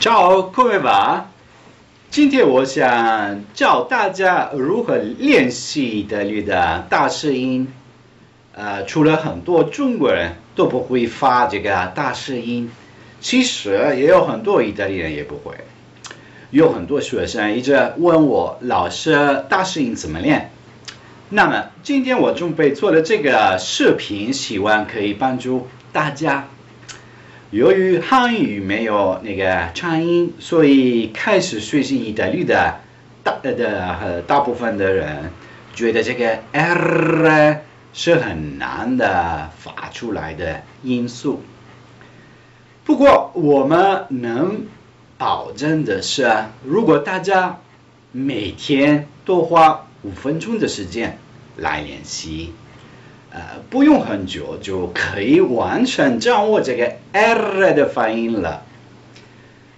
Ciao, come va? 今天我想教大家如何练习意大利的大舌音。呃，除了很多中国人都不会发这个大舌音，其实也有很多意大利人也不会。有很多学生一直问我，老师大舌音怎么练？那么今天我准备做的这个视频，希望可以帮助大家。由于汉语没有那个长音，所以开始学习意大利的大的大部分的人觉得这个 r 是很难的发出来的音素。不过我们能保证的是，如果大家每天多花五分钟的时间来练习，呃，不用很久就可以完全掌握这个 r 的发音了。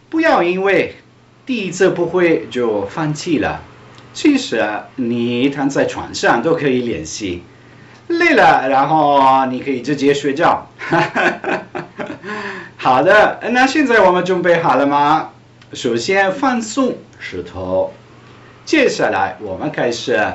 不要因为第一次不会就放弃了。其实你躺在床上都可以练习。累了，然后你可以直接睡觉。好的，那现在我们准备好了吗？首先放松舌头，接下来我们开始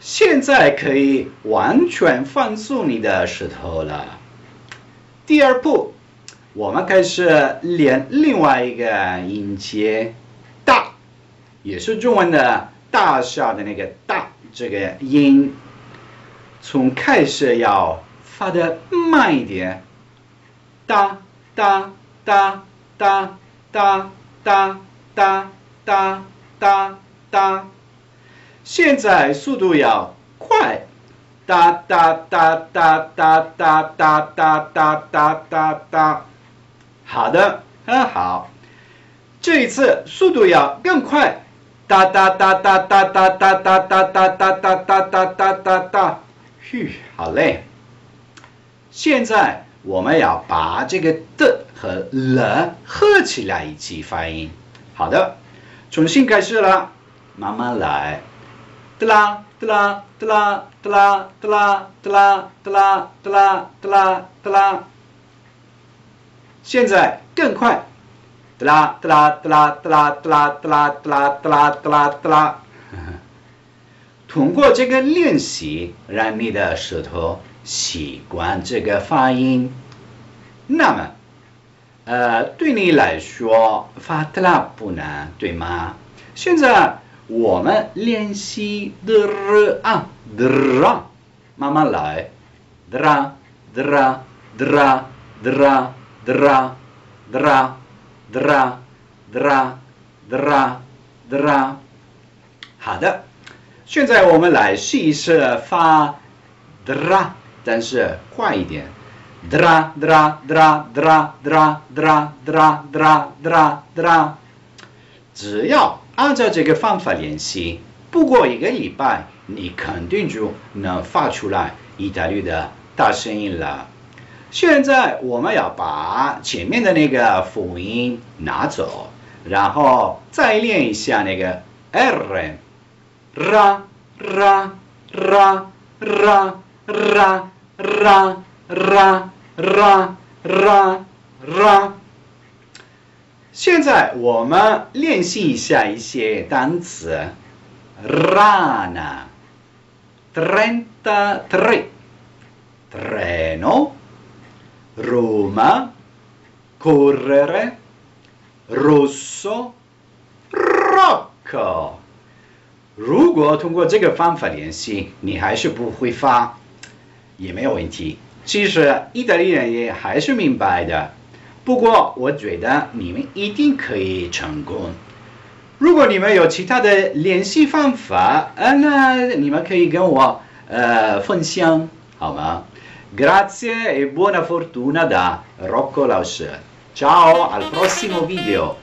现在可以完全放松你的舌头了。第二步，我们开始练另外一个音节，大，也是中文的。大小的那个大这个音，从开始要发的慢一点，哒哒哒哒哒哒哒哒哒哒，现在速度要快，哒哒哒哒哒哒哒哒哒哒哒哒，好的，很好，这一次速度要更快。哒哒哒哒哒哒哒哒哒哒哒哒哒哒哒哒哒，嘘，好嘞。现在我们要把这个的和了合起来一起发音。好的，重新开始了，慢慢来。哒啦哒啦哒啦哒啦哒啦哒啦哒啦哒啦哒啦哒啦。现在更快。哒啦哒啦哒啦哒啦哒啦哒啦哒啦哒啦哒啦哒啦，通过这个练习，让你的舌头习惯这个发音。那么，呃，对你来说发哒啦不难，对吗？现在我们练习的啊的啦，慢慢来，哒啦哒啦哒啦哒啦哒啦哒啦。dra dra dra dra，好的，现在我们来试一试发 dra，但是快一点，dra dra dra dra dra dra dra dra dra dra，只要按照这个方法练习，不过一个礼拜，你肯定就能发出来意大利的大声音了。现在我们要把前面的那个辅音拿走，然后再练一下那个 r，啦啦啦啦啦啦啦啦啦啦。现在我们练习一下一些单词，rana，trenta tre，treno。Roma, correre, rosso, Rocco。如果通过这个方法练习，你还是不会发，也没有问题。其实意大利人也还是明白的。不过我觉得你们一定可以成功。如果你们有其他的练习方法，呃，那你们可以跟我呃分享，好吗？ Grazie e buona fortuna da Rocco Lauscher. Ciao, al prossimo video!